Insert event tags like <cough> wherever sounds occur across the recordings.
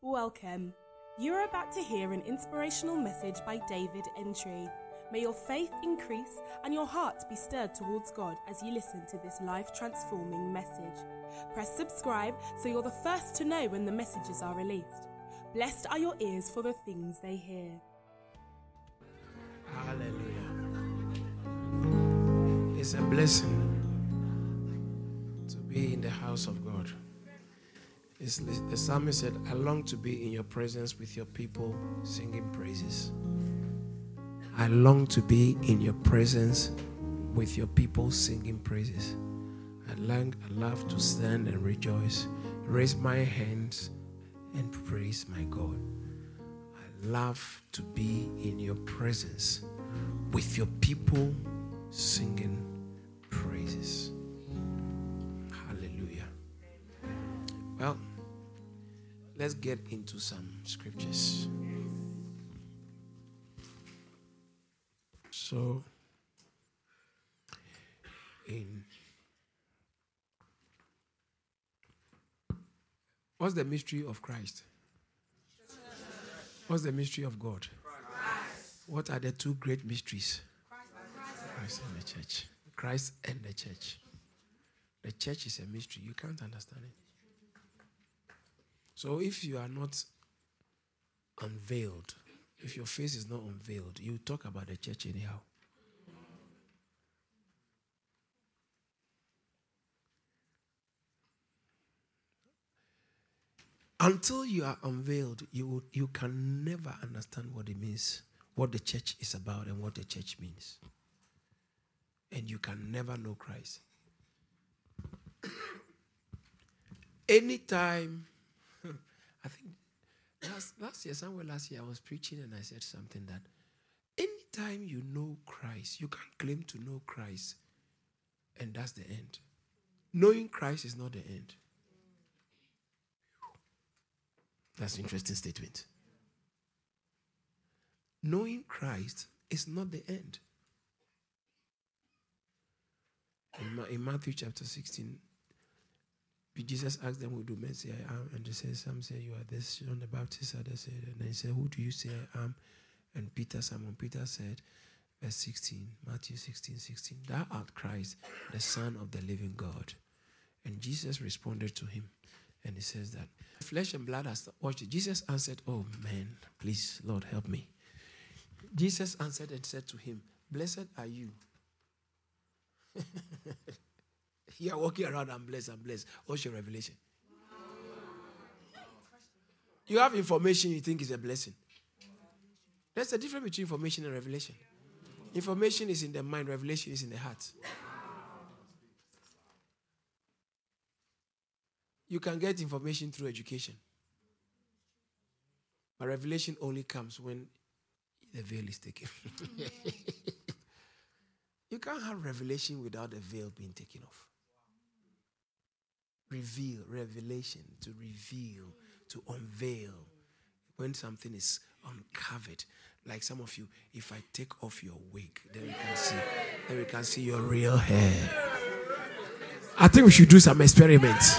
Welcome. You are about to hear an inspirational message by David Entry. May your faith increase and your heart be stirred towards God as you listen to this life transforming message. Press subscribe so you're the first to know when the messages are released. Blessed are your ears for the things they hear. Hallelujah. It's a blessing to be in the house of God. It's, the psalmist said, I long to be in your presence with your people singing praises. I long to be in your presence with your people singing praises. I, long, I love to stand and rejoice, raise my hands and praise my God. I love to be in your presence with your people singing praises. Hallelujah. Well, let's get into some scriptures. So, in what's the mystery of Christ? What's the mystery of God? What are the two great mysteries? Christ and the church. Christ and the church. The church is a mystery. You can't understand it. So if you are not unveiled, if your face is not unveiled, you talk about the church anyhow. Until you are unveiled, you, you can never understand what it means, what the church is about, and what the church means. And you can never know Christ. <coughs> Anytime, I think last, last year, somewhere last year, I was preaching and I said something that anytime you know Christ, you can claim to know Christ, and that's the end. Knowing Christ is not the end. That's an interesting statement. Knowing Christ is not the end. In, Ma- in Matthew chapter 16, Jesus asked them, Who do men say I am? And they said, Some say you are this John the Baptist, others said, and they said, Who do you say I am? And Peter, Simon Peter said, verse 16, Matthew 16, 16, Thou art Christ, the Son of the living God. And Jesus responded to him. And he says that flesh and blood has watched it. Jesus answered, Oh man, please, Lord, help me. Jesus answered and said to him, Blessed are you. <laughs> you are walking around, I'm blessed, I'm blessed. What's your revelation? You have information you think is a blessing. There's a difference between information and revelation. Information is in the mind, revelation is in the heart. You can get information through education. But revelation only comes when the veil is taken. <laughs> you can't have revelation without the veil being taken off. Reveal, revelation, to reveal, to unveil. When something is uncovered, like some of you, if I take off your wig, then we can see, then we can see your real hair. I think we should do some experiments. <laughs>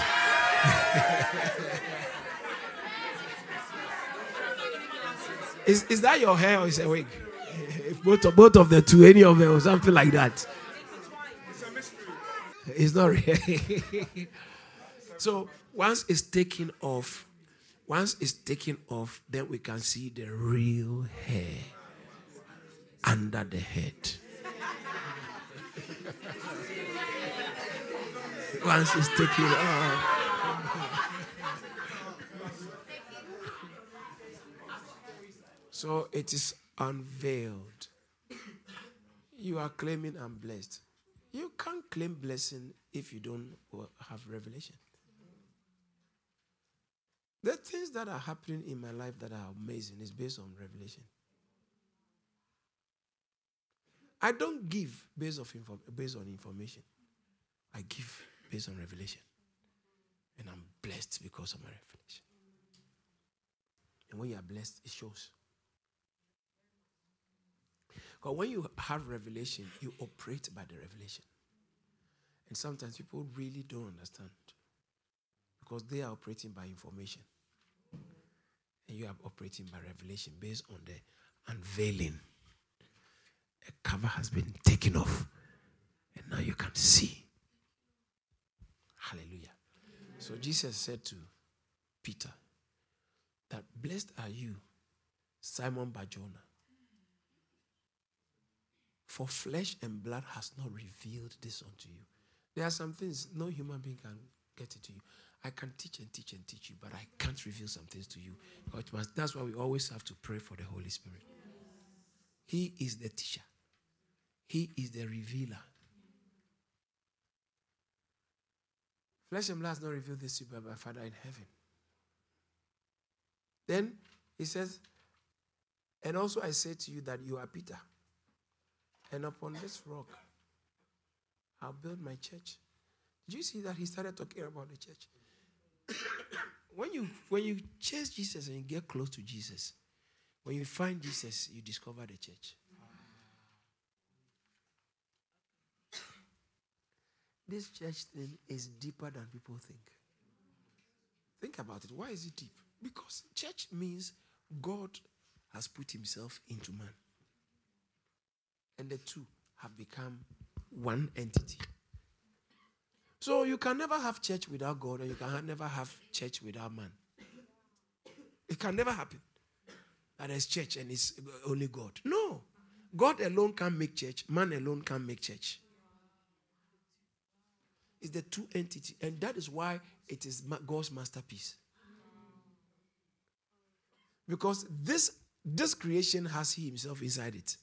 is, is that your hair or is it a wig? If both of, both of the two, any of them or something like that. It's a mystery. It's not real. <laughs> so once it's taken off, once it's taken off, then we can see the real hair under the head. once it's taken off. So it is unveiled. You are claiming I'm blessed. You can't claim blessing if you don't have revelation. The things that are happening in my life that are amazing is based on revelation. I don't give based, of based on information. I give based on revelation. And I'm blessed because of my revelation. And when you are blessed, it shows. Because when you have revelation, you operate by the revelation. And sometimes people really don't understand because they are operating by information. And you are operating by revelation based on the unveiling. A cover has been taken off, and now you can see. Hallelujah. So Jesus said to Peter that blessed are you, Simon Barjona. For flesh and blood has not revealed this unto you. There are some things no human being can get it to you. I can teach and teach and teach you, but I can't reveal some things to you. That's why we always have to pray for the Holy Spirit. He is the teacher, He is the revealer. Flesh and blood has not revealed this to you, but my Father in heaven. Then he says, And also I say to you that you are Peter, and upon this rock I'll build my church. Did you see that he started talking about the church? <coughs> when you when you chase Jesus and you get close to Jesus, when you find Jesus, you discover the church. This church thing is deeper than people think. Think about it. Why is it deep? Because church means God has put himself into man. And the two have become one entity. So you can never have church without God, and you can never have church without man. It can never happen. That there's church and it's only God. No. God alone can't make church, man alone can't make church. It's the two entity, and that is why it is God's masterpiece. Because this, this creation has He Himself inside it.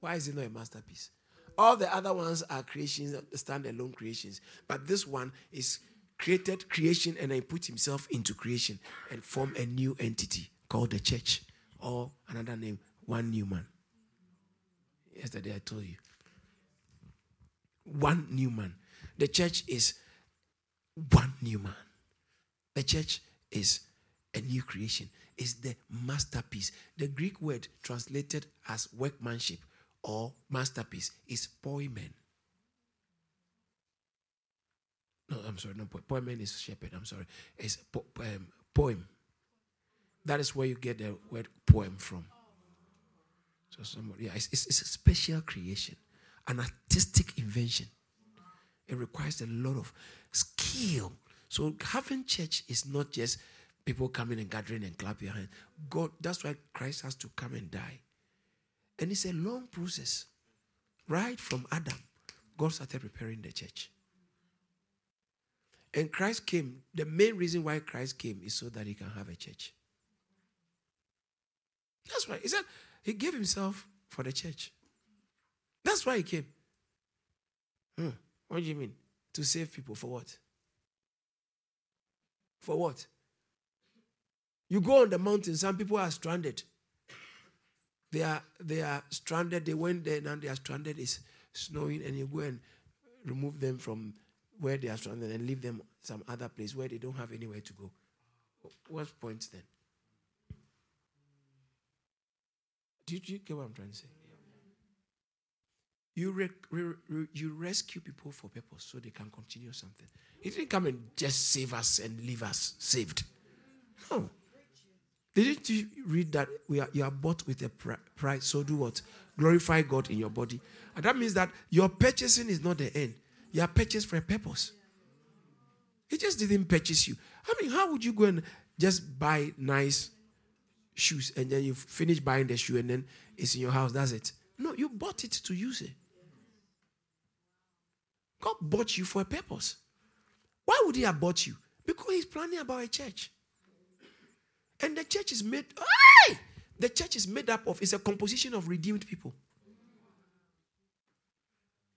Why is it not a masterpiece? All the other ones are creations, standalone creations. But this one is created creation and then put himself into creation and form a new entity called the church or another name, one new man. Yesterday I told you. One new man. The church is one new man. The church is a new creation, is the masterpiece. The Greek word translated as workmanship or masterpiece is poimen. No, I'm sorry, no, poimen is shepherd. I'm sorry. It's po- um, poem. That is where you get the word poem from. So somebody, yeah, it's, it's, it's a special creation, an artistic invention. It requires a lot of skill. So having church is not just people coming and gathering and clap your hands. God, that's why Christ has to come and die. And it's a long process. Right from Adam, God started preparing the church. And Christ came. The main reason why Christ came is so that he can have a church. That's why. He said he gave himself for the church. That's why he came. Hmm. What do you mean? To save people for what? For what? You go on the mountain, some people are stranded. They are they are stranded. They went there and they are stranded. It's snowing, and you go and remove them from where they are stranded and leave them some other place where they don't have anywhere to go. What point then? Do you, get what I'm trying to say? You, re, re, re, you rescue people for purpose so they can continue something. He didn't come and just save us and leave us saved. No. Didn't you read that we are, you are bought with a price? So do what? Glorify God in your body. And that means that your purchasing is not the end. You are purchased for a purpose. He just didn't purchase you. I mean, how would you go and just buy nice shoes and then you finish buying the shoe and then it's in your house? That's it. No, you bought it to use it. God bought you for a purpose. Why would He have bought you? Because He's planning about a church. And the church is made, hey! the church is made up of, it's a composition of redeemed people.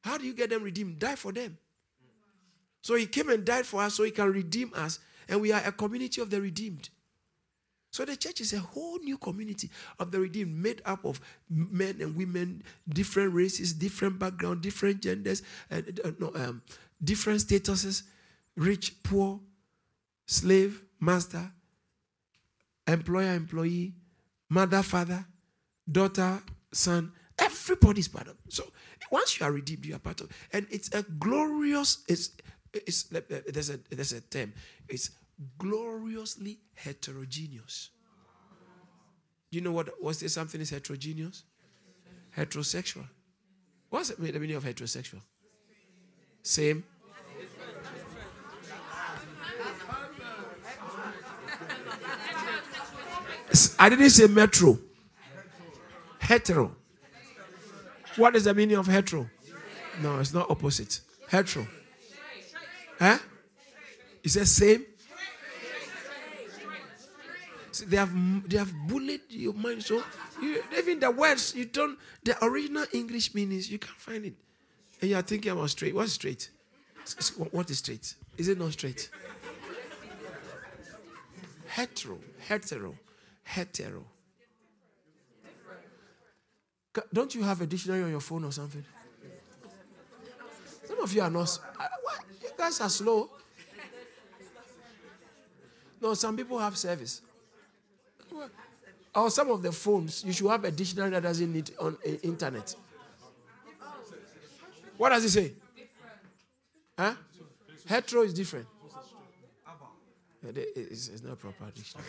How do you get them redeemed? Die for them. So he came and died for us so he can redeem us, and we are a community of the redeemed. So the church is a whole new community of the redeemed, made up of men and women, different races, different background, different genders, and uh, no, um, different statuses, rich, poor, slave, master, employer, employee, mother, father, daughter, son. Everybody is part of it. So once you are redeemed, you are part of it. And it's a glorious, it's, it's there's a there's a term. It's gloriously heterogeneous. You know what what's there something is heterogeneous? Heterosexual. What's the meaning of heterosexual? Same. I didn't say metro. Hetero. What is the meaning of hetero? No, it's not opposite. Hetero. Huh? Is that same. See, they have they have bullied your mind so you, even the words you don't the original English meanings you can't find it, and you are thinking about straight. What's straight? What is straight? Is it not straight? Hetero, hetero, hetero. Don't you have a dictionary on your phone or something? Some of you are not. What? You guys are slow. No, some people have service. Or some of the phones, you should have a dictionary that doesn't need on uh, internet. What does it say? Huh? Hetero is different. It's, it's not proper dictionary.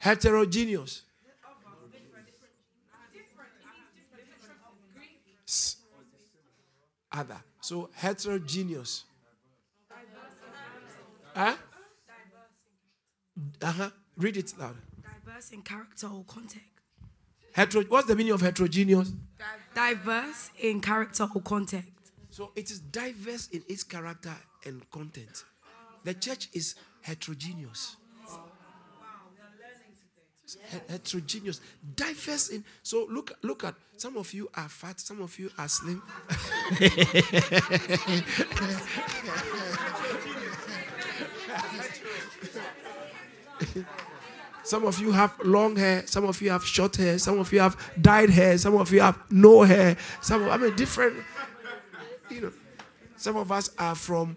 Heterogeneous. Other. So heterogeneous. Huh? Uh-huh. Read it loud. Diverse in character or content. Hetero, what's the meaning of heterogeneous? Diverse in character or content. So it is diverse in its character and content. The church is heterogeneous. Heterogeneous, diverse in. So look, look at some of you are fat, some of you are slim. <laughs> Some of you have long hair, some of you have short hair, some of you have dyed hair, some of you have no hair. Some, of, I mean, different. You know, some of us are from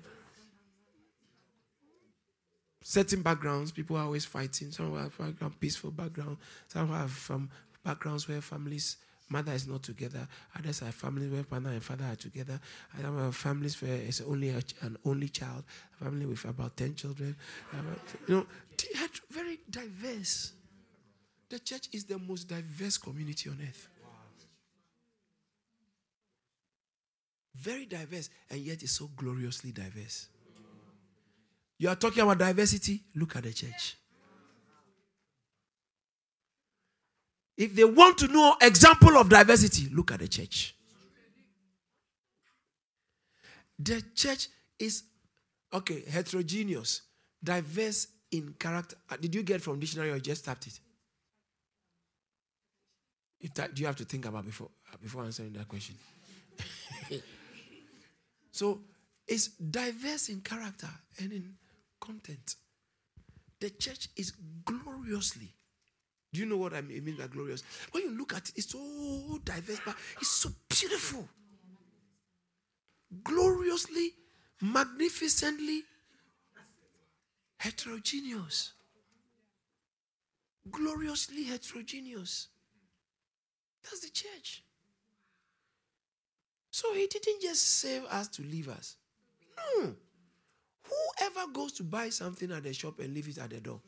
certain backgrounds. People are always fighting. Some have background, peaceful background. Some have from backgrounds where families mother is not together. Others are families where mother and father are together. Others have uh, families where it's only a, an only child. A family with about ten children. Uh, you know, very diverse. The church is the most diverse community on earth. Very diverse, and yet it's so gloriously diverse. You are talking about diversity? Look at the church. If they want to know example of diversity, look at the church. The church is okay, heterogeneous, diverse in character. Uh, did you get from dictionary or just tapped it? do you have to think about before uh, before answering that question? <laughs> so it's diverse in character and in content. The church is gloriously do you know what I mean by glorious? When you look at it, it's so diverse, but it's so beautiful. Gloriously, magnificently heterogeneous. Gloriously heterogeneous. That's the church. So he didn't just save us to leave us. No. Whoever goes to buy something at the shop and leave it at the door?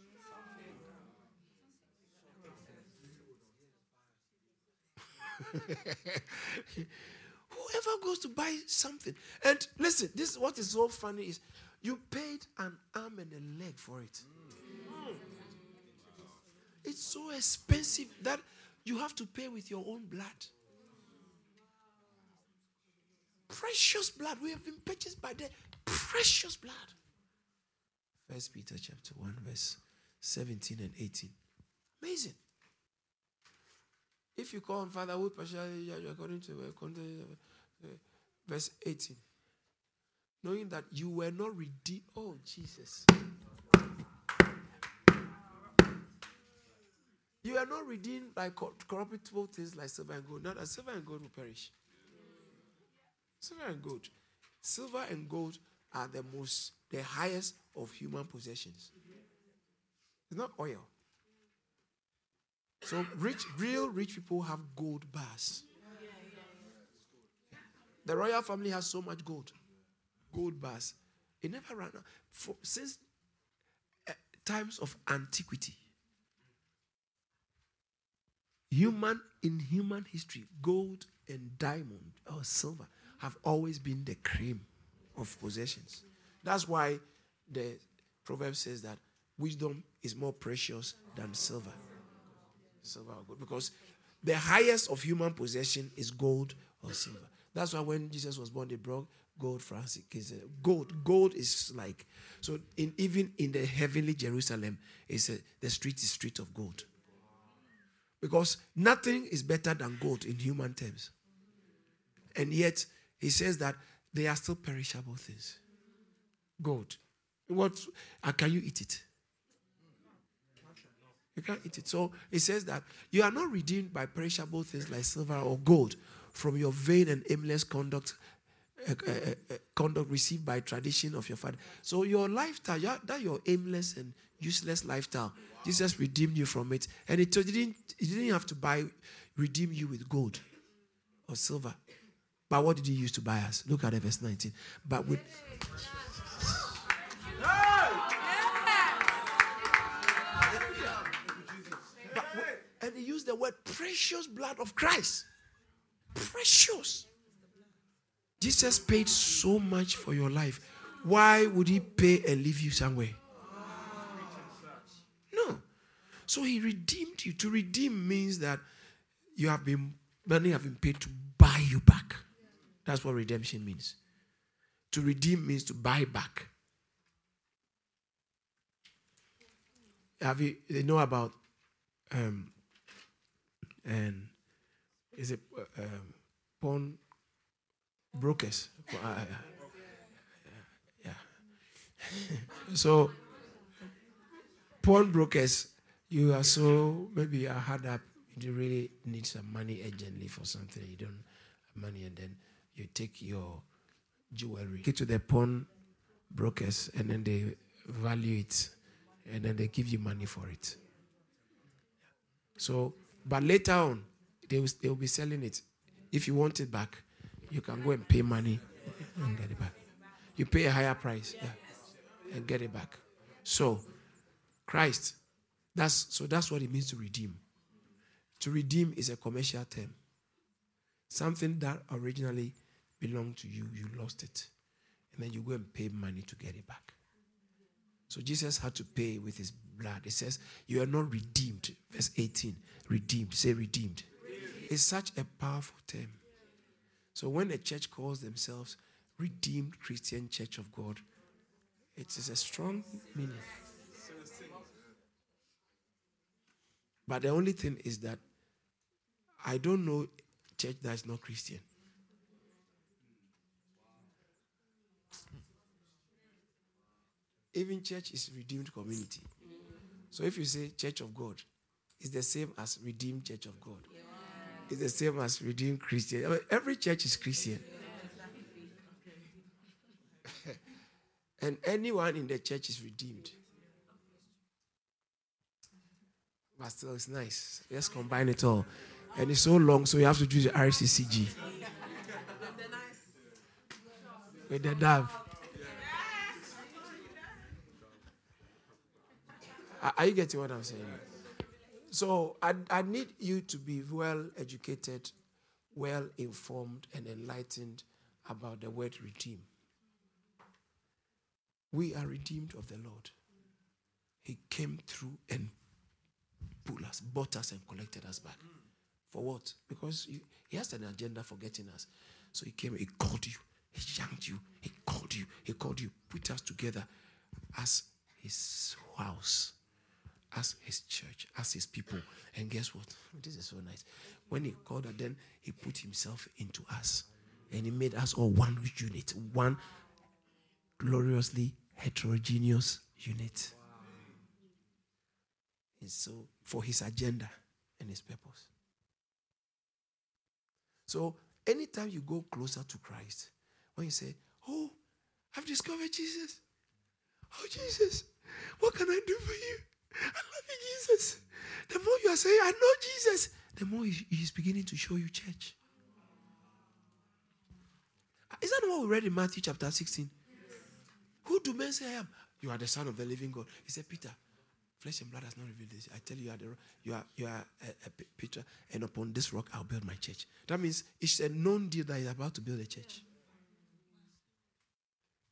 <laughs> Whoever goes to buy something, and listen, this is what is so funny is you paid an arm and a leg for it. It's so expensive that you have to pay with your own blood. Precious blood. We have been purchased by the precious blood. First Peter chapter 1, verse 17 and 18. Amazing. If you call on fatherhood partially according to uh, verse 18, knowing that you were not redeemed. Oh, Jesus. You are not redeemed by corruptible things like silver and gold. Not that silver and gold will perish. Silver and gold. Silver and gold are the most, the highest of human possessions. It's not oil. So rich, real rich people have gold bars. The royal family has so much gold, gold bars. It never ran out For, since uh, times of antiquity. Human in human history, gold and diamond or silver have always been the cream of possessions. That's why the proverb says that wisdom is more precious than silver. Silver or gold. Because the highest of human possession is gold or silver. That's why when Jesus was born, they brought gold Francis. Gold, gold is like so. In even in the heavenly Jerusalem, is the street is street of gold. Because nothing is better than gold in human terms, and yet he says that they are still perishable things. Gold, what? Uh, can you eat it? You can't eat it. So he says that you are not redeemed by perishable things like silver or gold from your vain and aimless conduct uh, uh, uh, conduct received by tradition of your father. So your lifestyle, that your aimless and useless lifestyle, Jesus redeemed you from it, and it didn't. He didn't have to buy, redeem you with gold or silver. But what did he use to buy us? Look at it, verse 19. But with and he used the word precious blood of Christ. Precious. Jesus paid so much for your life. Why would he pay and leave you somewhere? No. So he redeemed you. To redeem means that you have been money have been paid to buy you back. That's what redemption means. To redeem means to buy back. Have you they know about um and is it um, pawn brokers. Uh, yeah. <laughs> so, pawn brokers, you are so maybe you are hard up. You really need some money urgently for something. You don't have money, and then you take your jewelry get to the pawn brokers, and then they value it, and then they give you money for it. So, but later on, they will, they will be selling it. If you want it back, you can go and pay money and get it back. You pay a higher price yeah, and get it back. So, Christ, that's so that's what it means to redeem. To redeem is a commercial term. Something that originally belonged to you, you lost it. And then you go and pay money to get it back. So Jesus had to pay with his blood. It says, You are not redeemed. Verse 18. Redeemed. Say redeemed. redeemed. It's such a powerful term. So when a church calls themselves Redeemed Christian Church of God, it is a strong meaning. But the only thing is that I don't know church that is not Christian. Even church is redeemed community. So if you say Church of God, it's the same as Redeemed Church of God. It's the same as Redeemed Christian. I mean, every church is Christian. <laughs> and anyone in the church is redeemed. But still, it's nice. Let's combine it all. And it's so long, so you have to do the RCCG. With the dove. Are you getting what I'm saying? So I, I need you to be well educated, well informed, and enlightened about the word redeem. We are redeemed of the Lord. He came through and pulled us, bought us, and collected us back. For what? Because he, he has an agenda for getting us. So he came, he called you, he yanked you, he called you, he called you, put us together as his house as his church, as his people. And guess what? Oh, this is so nice. When he called us, then he put himself into us. And he made us all one unit, one gloriously heterogeneous unit. And so, for his agenda and his purpose. So, anytime you go closer to Christ, when you say, Oh, I've discovered Jesus. Oh, Jesus, what can I do for you? I love you, Jesus. The more you are saying, I know Jesus, the more he, he's beginning to show you church. Is that what we read in Matthew chapter 16? Who do men say I am? You are the Son of the living God. He said, Peter, Flesh and blood has not revealed this. I tell you, you are, the, you are, you are uh, uh, a, a Peter, and upon this rock I'll build my church. That means it's a known deal that he's about to build a church.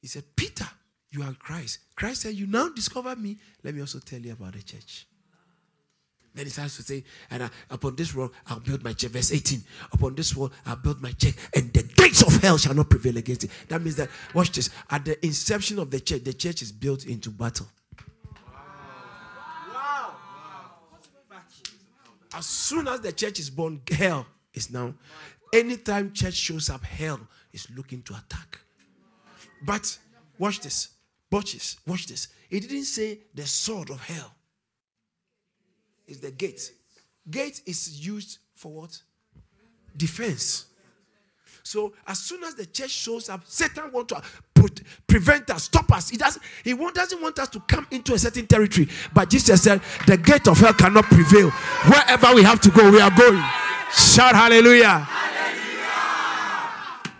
He said, Peter, you are Christ. Christ said, You now discover me. Let me also tell you about the church. Then he starts to say, and I, upon this rock I'll build my church. Verse 18. Upon this wall I'll build my church, and the gates of hell shall not prevail against it. That means that, watch this, at the inception of the church, the church is built into battle. Wow, as soon as the church is born, hell is now. Anytime church shows up, hell is looking to attack. But watch this. Watch this. Watch this. It didn't say the sword of hell. It's the gate. Gate is used for what? Defense. So as soon as the church shows up, Satan wants to put, prevent us, stop us. He doesn't. He doesn't want us to come into a certain territory. But Jesus said, "The gate of hell cannot prevail. Wherever we have to go, we are going." Shout hallelujah! hallelujah.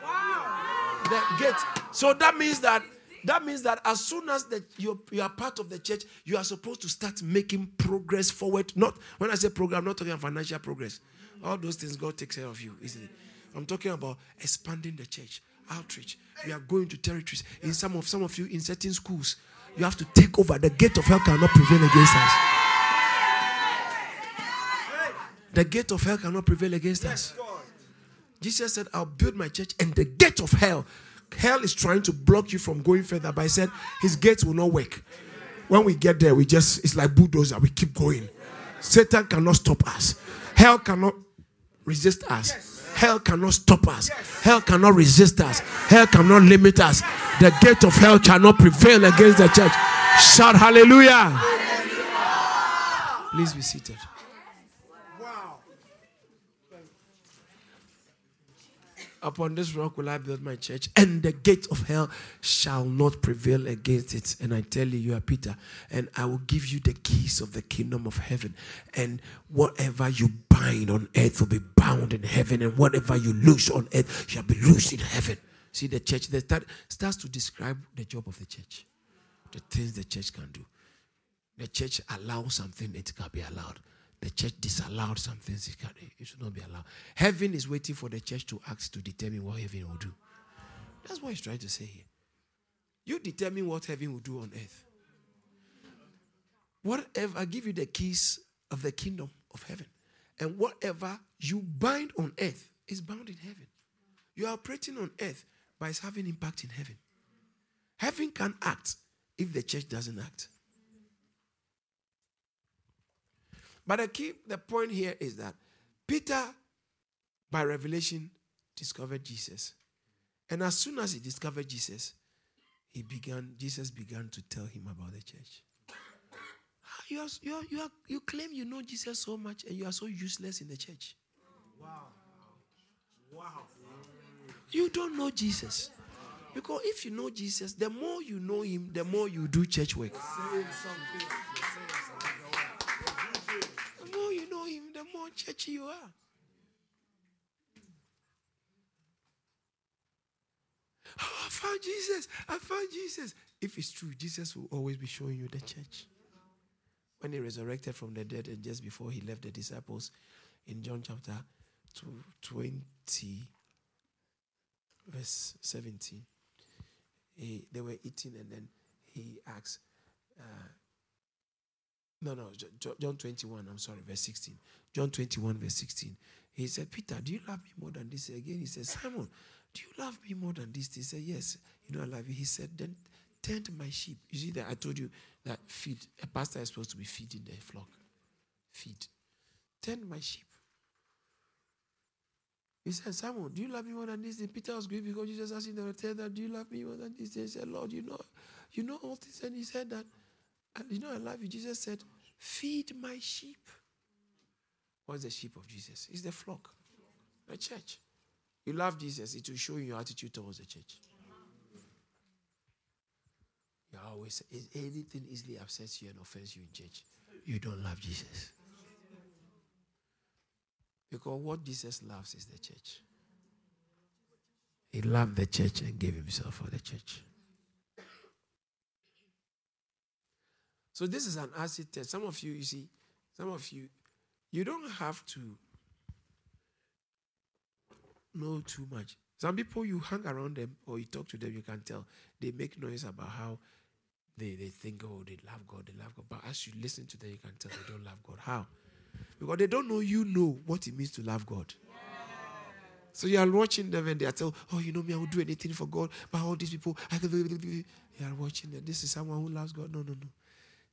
Wow. The gate. So that means that that means that as soon as that you you are part of the church, you are supposed to start making progress forward. Not when I say program, I'm not talking about financial progress. All those things God takes care of you, isn't it? I'm talking about expanding the church, outreach. We are going to territories. In some of some of you, in certain schools, you have to take over. The gate of hell cannot prevail against us. The gate of hell cannot prevail against us. Jesus said, I'll build my church, and the gate of hell, hell is trying to block you from going further. But I said, His gates will not work. When we get there, we just, it's like bulldozer, we keep going. Satan cannot stop us, hell cannot resist us. Hell cannot stop us. Hell cannot resist us. Hell cannot limit us. The gate of hell cannot prevail against the church. Shout hallelujah. hallelujah. Please be seated. Upon this rock will I build my church, and the gate of hell shall not prevail against it. And I tell you, you are Peter, and I will give you the keys of the kingdom of heaven. And whatever you bind on earth will be bound in heaven, and whatever you loose on earth shall be loosed in heaven. See, the church that start, starts to describe the job of the church, the things the church can do. The church allows something, it can be allowed the church disallowed some things it, can, it should not be allowed. Heaven is waiting for the church to act to determine what heaven will do. That's what he's trying to say here. You determine what heaven will do on earth. Whatever, I give you the keys of the kingdom of heaven. And whatever you bind on earth is bound in heaven. You are operating on earth, but it's having impact in heaven. Heaven can act if the church doesn't act. But the key, the point here is that Peter, by revelation, discovered Jesus. And as soon as he discovered Jesus, he began, Jesus began to tell him about the church. Ah, you, are, you, are, you, are, you claim you know Jesus so much and you are so useless in the church. Wow. Wow. You don't know Jesus. Because if you know Jesus, the more you know him, the more you do church work. More churchy you are. Oh, I found Jesus. I found Jesus. If it's true, Jesus will always be showing you the church. When he resurrected from the dead and just before he left the disciples in John chapter 20, verse 17, he, they were eating and then he asked, uh, no, no, John 21, I'm sorry, verse 16. John 21, verse 16. He said, Peter, do you love me more than this? Again, he said, Simon, do you love me more than this? He said, Yes, you know I love you. He said, Then tend my sheep. You see that I told you that feed, a pastor is supposed to be feeding the flock. Feed. Tend my sheep. He said, Simon, do you love me more than this? And Peter was grieved because Jesus asked him, to tell that, do you love me more than this? He said, Lord, you know, you know all this. And he said that, and you know I love you. Jesus said, feed my sheep. What's the sheep of Jesus? It's the flock, the church. You love Jesus, it will show you your attitude towards the church. You always anything easily upsets you and offends you in church. You don't love Jesus. Because what Jesus loves is the church. He loved the church and gave himself for the church. So this is an acid test. Some of you, you see, some of you, you don't have to know too much. Some people you hang around them or you talk to them, you can tell they make noise about how they, they think, oh, they love God, they love God. But as you listen to them, you can tell they don't love God. How? Because they don't know you know what it means to love God. So you are watching them and they are telling, oh, you know me, I will do anything for God. But all these people, I can. You are watching them. This is someone who loves God. No, no, no.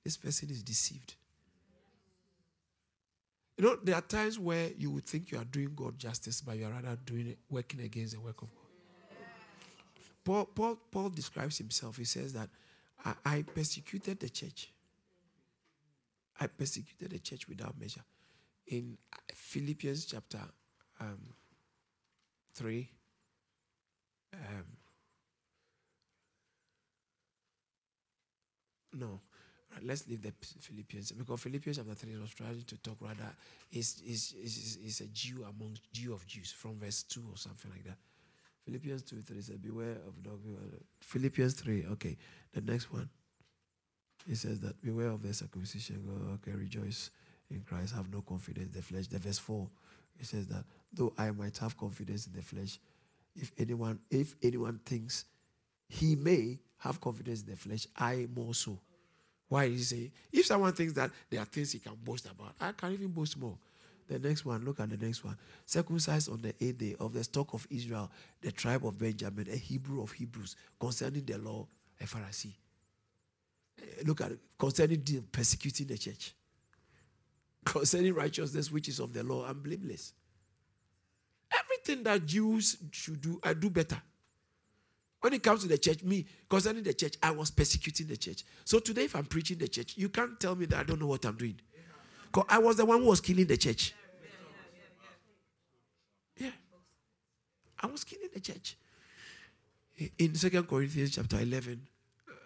This person is deceived. You know, there are times where you would think you are doing God justice, but you are rather doing it, working against the work of God. Paul, Paul, Paul describes himself. He says that I, I persecuted the church. I persecuted the church without measure. In Philippians chapter um, 3, um, no, let's leave the Philippians because Philippians chapter 3 was trying to talk rather is is is a Jew among Jew of Jews from verse 2 or something like that. Philippians 2 3 says, Beware of dog. Philippians 3, okay. The next one. It says that beware of the circumcision. Okay, rejoice in Christ. Have no confidence in the flesh. The verse 4. It says that though I might have confidence in the flesh, if anyone, if anyone thinks he may have confidence in the flesh, I more so. Why is he if someone thinks that there are things he can boast about, I can even boast more. The next one, look at the next one. Circumcised on the eighth day of the stock of Israel, the tribe of Benjamin, a Hebrew of Hebrews, concerning the law, a Pharisee. Eh, look at it, concerning the persecuting the church, <laughs> concerning righteousness, which is of the law, I'm blameless. Everything that Jews should do, I do better. When it comes to the church, me, concerning the church, I was persecuting the church. So today, if I'm preaching the church, you can't tell me that I don't know what I'm doing. Because I was the one who was killing the church. Yeah. I was killing the church. In Second Corinthians chapter 11,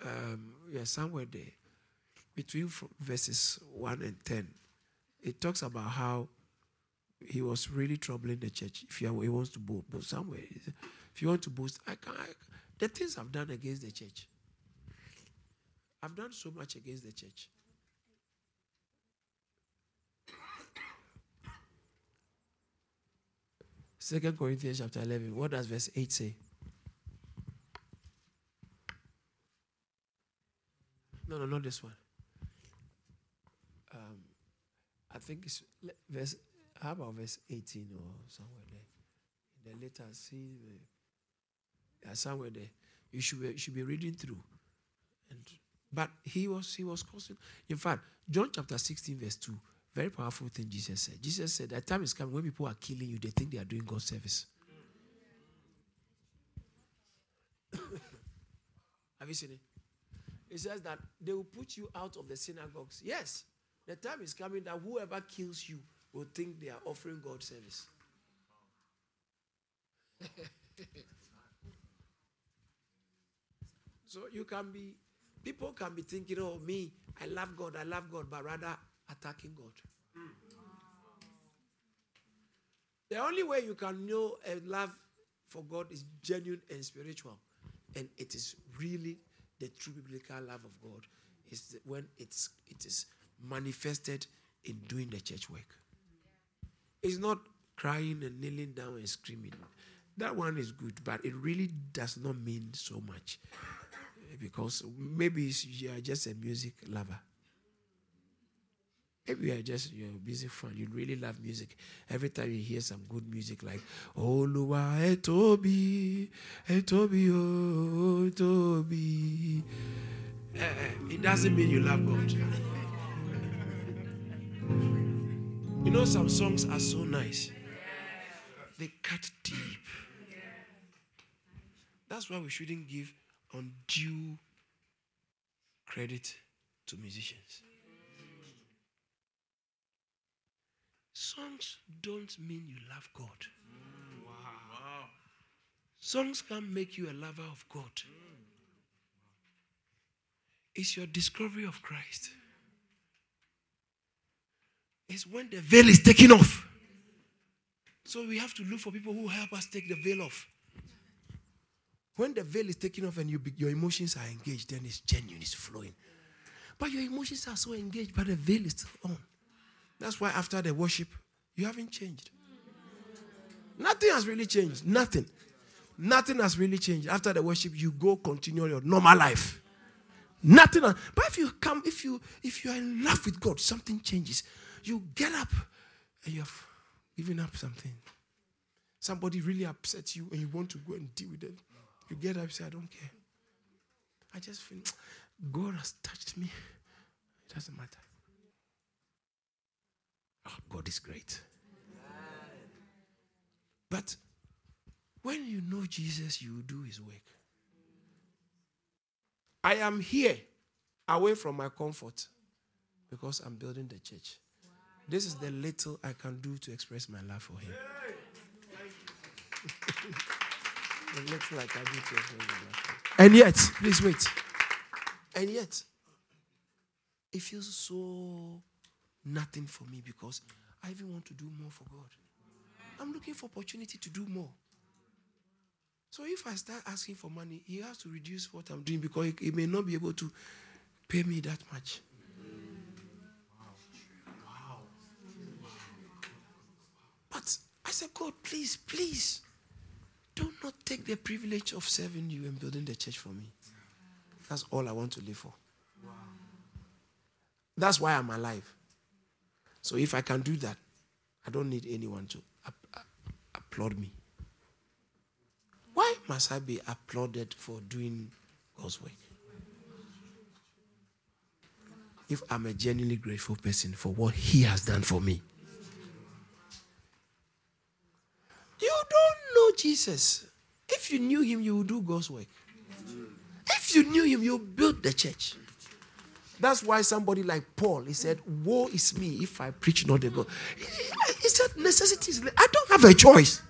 um, yeah, somewhere there, between verses 1 and 10, it talks about how he was really troubling the church. If he wants to boast, but somewhere, if you want to boast, I can I, the things I've done against the church. I've done so much against the church. Second Corinthians chapter 11. What does verse 8 say? No, no, not this one. Um, I think it's verse. How about verse 18 or somewhere there? In the letter, see, uh, Uh, somewhere there. You should be, should be reading through. And but he was he was causing. In fact, John chapter 16 verse 2 very powerful thing Jesus said. Jesus said, that time is coming when people are killing you, they think they are doing God's service. <coughs> Have you seen it? It says that they will put you out of the synagogues. Yes, the time is coming that whoever kills you will think they are offering God service. <laughs> so you can be, people can be thinking, oh, me, I love God, I love God, but rather attacking God. The only way you can know a love for God is genuine and spiritual. And it is really the true biblical love of God is when it's it is manifested in doing the church work. It's not crying and kneeling down and screaming. That one is good, but it really does not mean so much. Because maybe you are just a music lover. Maybe you're just you're a music fan. You really love music. Every time you hear some good music like Oh, Oluwa Etobi, Etobi, oh Etobi. Uh, it doesn't mean you love God. You know, some songs are so nice. They cut deep. That's why we shouldn't give undue credit to musicians. Songs don't mean you love God. Mm, wow. Songs can make you a lover of God. It's your discovery of Christ. It's when the veil is taken off. So we have to look for people who help us take the veil off. When the veil is taken off and you, your emotions are engaged, then it's genuine, it's flowing. But your emotions are so engaged, but the veil is still on. That's why after the worship, you haven't changed. Nothing has really changed. Nothing. Nothing has really changed. After the worship, you go continue your normal life. Nothing. But if you come, if you if you are in love with God, something changes. You get up and you have given up something. Somebody really upsets you and you want to go and deal with it. You get up and say, I don't care. I just feel God has touched me. It doesn't matter. Oh, God is great. But when you know Jesus, you do his work. I am here away from my comfort because I'm building the church. This is the little I can do to express my love for him. <laughs> I my love for him. And yet, please wait. And yet, it feels so nothing for me because I even want to do more for God. I'm looking for opportunity to do more. So if I start asking for money, he has to reduce what I'm doing because he, he may not be able to pay me that much. But I said, God, please, please, not take the privilege of serving you and building the church for me. That's all I want to live for. That's why I'm alive. So if I can do that, I don't need anyone to applaud me. Why must I be applauded for doing God's work? If I'm a genuinely grateful person for what He has done for me. You don't know Jesus. If you knew Him, you would do God's work. If you knew Him, you build the church. That's why somebody like Paul, he said, Woe is me if I preach not the God. He said, Necessity. I don't have a choice.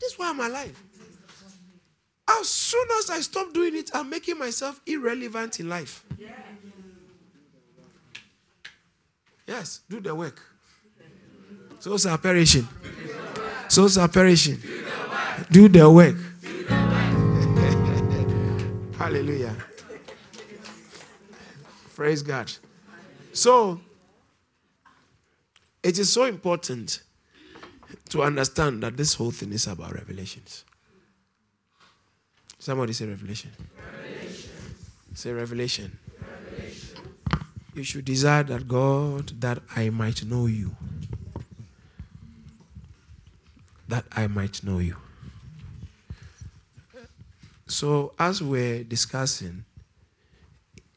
This is why I'm alive. As soon as I stop doing it, I'm making myself irrelevant in life. Yes, do the work. Souls are perishing. Souls are perishing. Do the work. <laughs> Hallelujah. Praise God. So, it is so important to understand that this whole thing is about revelations. Somebody say revelation. revelation. Say revelation. revelation. You should desire that God, that I might know you. That I might know you. So, as we're discussing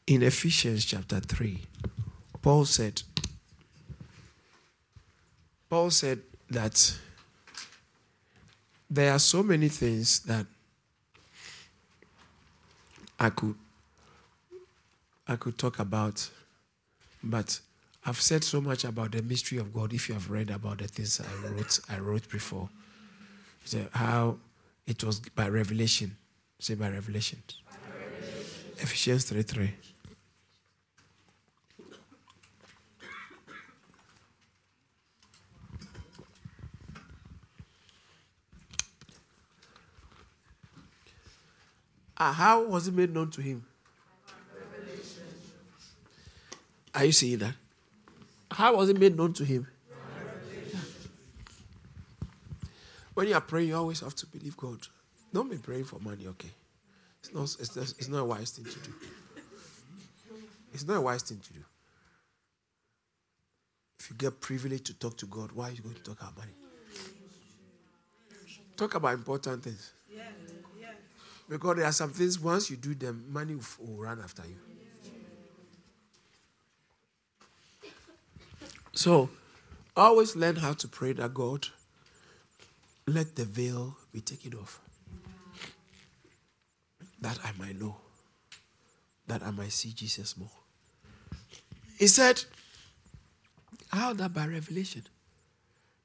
in Ephesians chapter 3, Paul said, Paul said that there are so many things that I could I could talk about, but I've said so much about the mystery of God. If you have read about the things I wrote, I wrote before, how it was by revelation. Say by revelation. Ephesians three three. Ah, how was it made known to him? Are you seeing that? How was it made known to him? When you are praying, you always have to believe God. Don't be praying for money, okay? It's not, it's, not, it's not a wise thing to do. It's not a wise thing to do. If you get privileged to talk to God, why are you going to talk about money? Talk about important things. Because there are some things, once you do them, money will run after you. So, always learn how to pray that God let the veil be taken off. That I might know. That I might see Jesus more. He said, How that by revelation?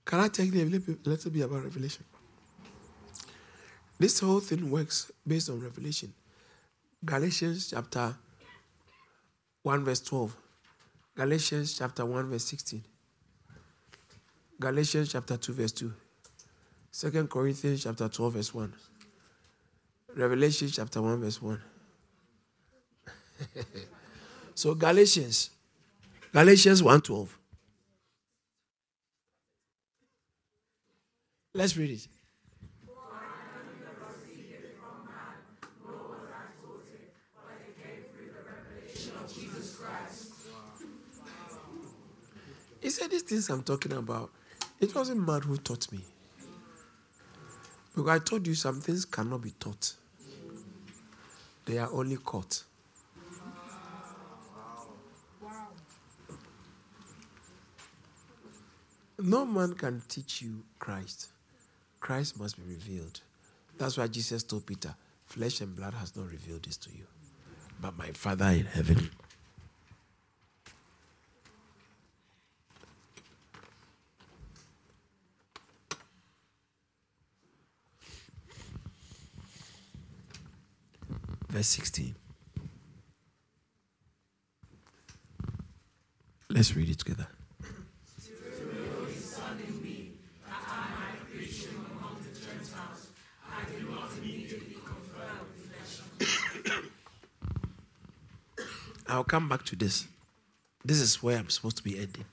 Can I take a little bit about revelation? This whole thing works based on revelation. Galatians chapter 1, verse 12. Galatians chapter 1, verse 16. Galatians chapter 2, verse 2. 2 Corinthians chapter 12, verse 1. Revelation chapter 1, verse 1. <laughs> So Galatians, Galatians 1:12. Let's read it. He said, These things I'm talking about, it wasn't man who taught me. Because I told you some things cannot be taught, they are only caught. No man can teach you Christ. Christ must be revealed. That's why Jesus told Peter, Flesh and blood has not revealed this to you, but my Father in heaven. Verse 16. Let's read it together. <coughs> I'll come back to this. This is where I'm supposed to be ending.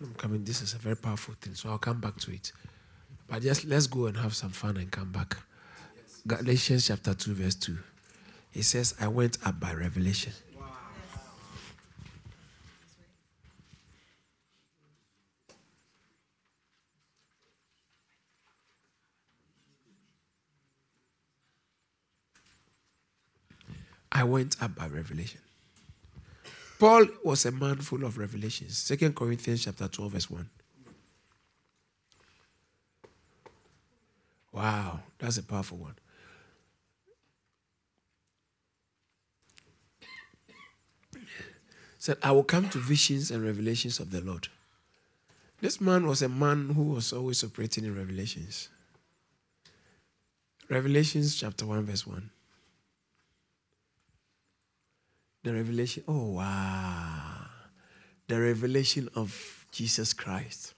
I'm coming. This is a very powerful thing, so I'll come back to it. But just let's go and have some fun and come back. Galatians chapter 2, verse 2. He says, I went up by revelation. I went up by revelation. Paul was a man full of revelations. Second Corinthians chapter 12, verse 1. Wow, that's a powerful one. Said, I will come to visions and revelations of the Lord. This man was a man who was always operating in revelations. Revelations chapter 1, verse 1. The revelation, oh wow. The revelation of Jesus Christ.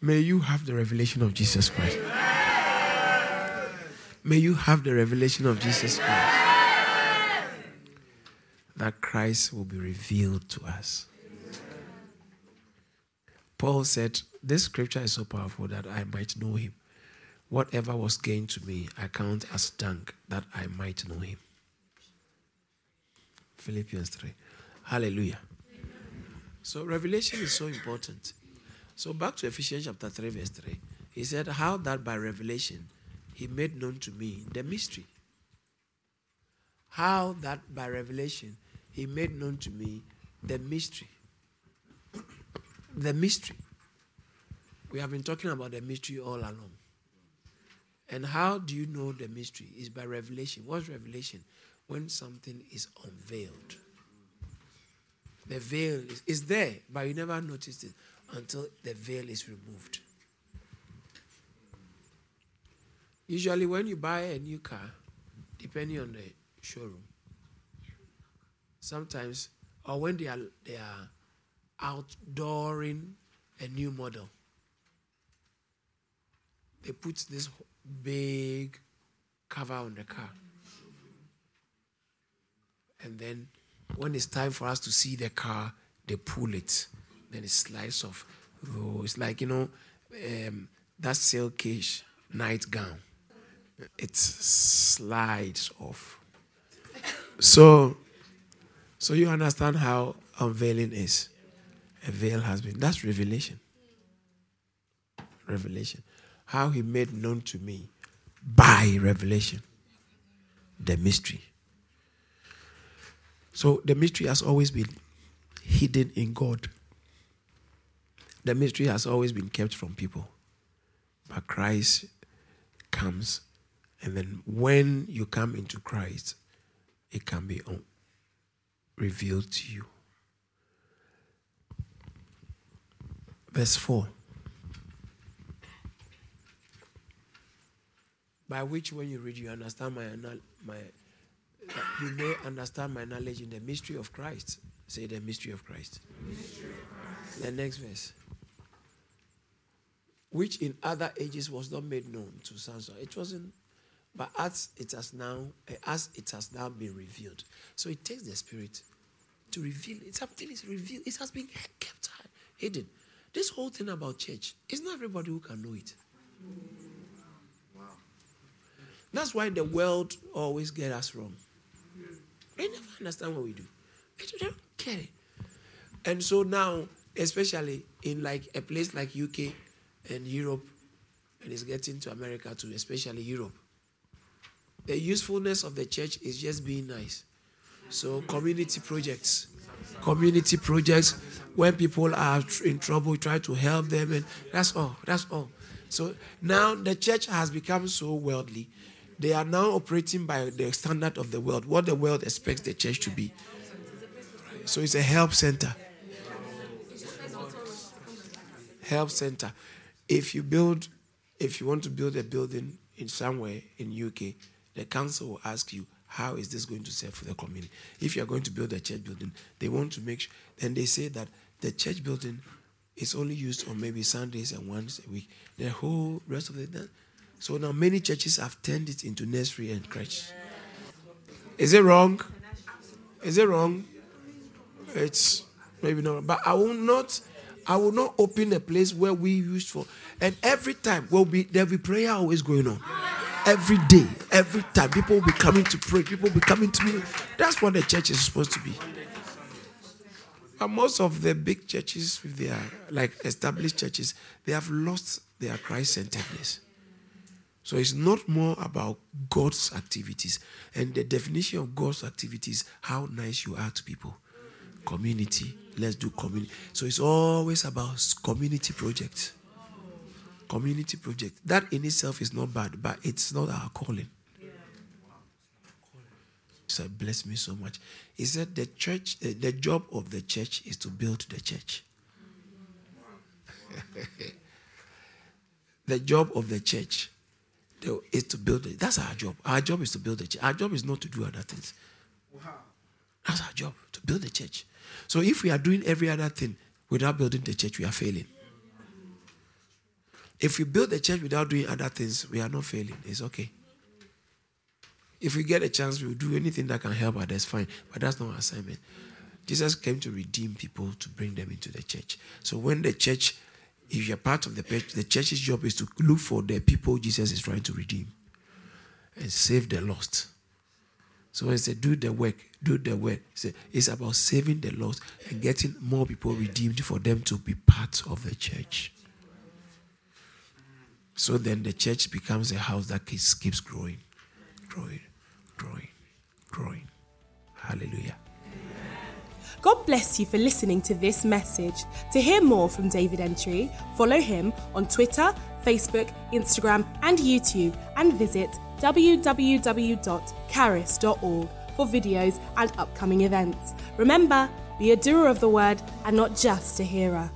May you have the revelation of Jesus Christ. May you have the revelation of Jesus Christ. That Christ will be revealed to us. Paul said, This scripture is so powerful that I might know him. Whatever was gained to me, I count as dung that I might know him. Philippians 3. Hallelujah. So, revelation is so important. So, back to Ephesians chapter 3, verse 3. He said, How that by revelation he made known to me the mystery. How that by revelation he made known to me the mystery. The mystery. We have been talking about the mystery all along. And how do you know the mystery? Is by revelation. What's revelation? When something is unveiled. The veil is, is there, but you never noticed it until the veil is removed. Usually, when you buy a new car, depending on the showroom, sometimes, or when they are, they are outdooring a new model, they put this big cover on the car. And then when it's time for us to see the car, they pull it. Then it slides off. Oh, it's like, you know, um, that silkish nightgown. It slides off. So, so you understand how unveiling is. A veil has been. That's revelation. Revelation. How he made known to me by revelation the mystery. So the mystery has always been hidden in God. The mystery has always been kept from people. But Christ comes, and then when you come into Christ, it can be revealed to you. Verse 4. By which, when you read, you understand my, my you may understand my knowledge in the mystery of Christ. Say the mystery of Christ. Mystery of Christ. The next verse. Which in other ages was not made known to sons. It wasn't But as it has now, eh, as it has now been revealed, so it takes the Spirit to reveal it. Something is revealed. It has been kept hidden. This whole thing about church, it's not everybody who can know it. That's why the world always get us wrong. They never understand what we do. They don't care. And so now, especially in like a place like UK and Europe, and it's getting to America too, especially Europe. The usefulness of the church is just being nice. So community projects, community projects when people are in trouble, try to help them, and that's all. That's all. So now the church has become so worldly. They are now operating by the standard of the world, what the world expects the church to be. So it's a help center. Help center. If you build, if you want to build a building in somewhere in UK, the council will ask you, how is this going to serve for the community? If you're going to build a church building, they want to make sure, then they say that the church building is only used on maybe Sundays and once a week. The whole rest of the day. So now many churches have turned it into nursery and crèche. Is it wrong? Is it wrong? It's maybe not. But I will not. I will not open a place where we used for. And every time will be there'll be prayer always going on. Every day, every time, people will be coming to pray. People will be coming to me. That's what the church is supposed to be. But most of the big churches, with their like established churches, they have lost their Christ centeredness. So it's not more about God's activities. And the definition of God's activities, how nice you are to people. Community. Let's do community. So it's always about community projects. Community project. That in itself is not bad, but it's not our calling. So bless me so much. He said the church, the job of the church is to build the church. <laughs> the job of the church is to build it. That's our job. Our job is to build the church. Our job is not to do other things. That's our job, to build the church. So if we are doing every other thing without building the church, we are failing. If we build the church without doing other things, we are not failing. It's okay. If we get a chance, we'll do anything that can help others, fine. But that's not our assignment. Jesus came to redeem people to bring them into the church. So when the church if you're part of the church, the church's job is to look for the people Jesus is trying to redeem and save the lost. So when I say do the work, do the work, it's about saving the lost and getting more people redeemed for them to be part of the church. So then the church becomes a house that keeps, keeps growing, growing, growing, growing. Hallelujah. God bless you for listening to this message. To hear more from David Entry, follow him on Twitter, Facebook, Instagram, and YouTube, and visit www.caris.org for videos and upcoming events. Remember, be a doer of the word and not just a hearer.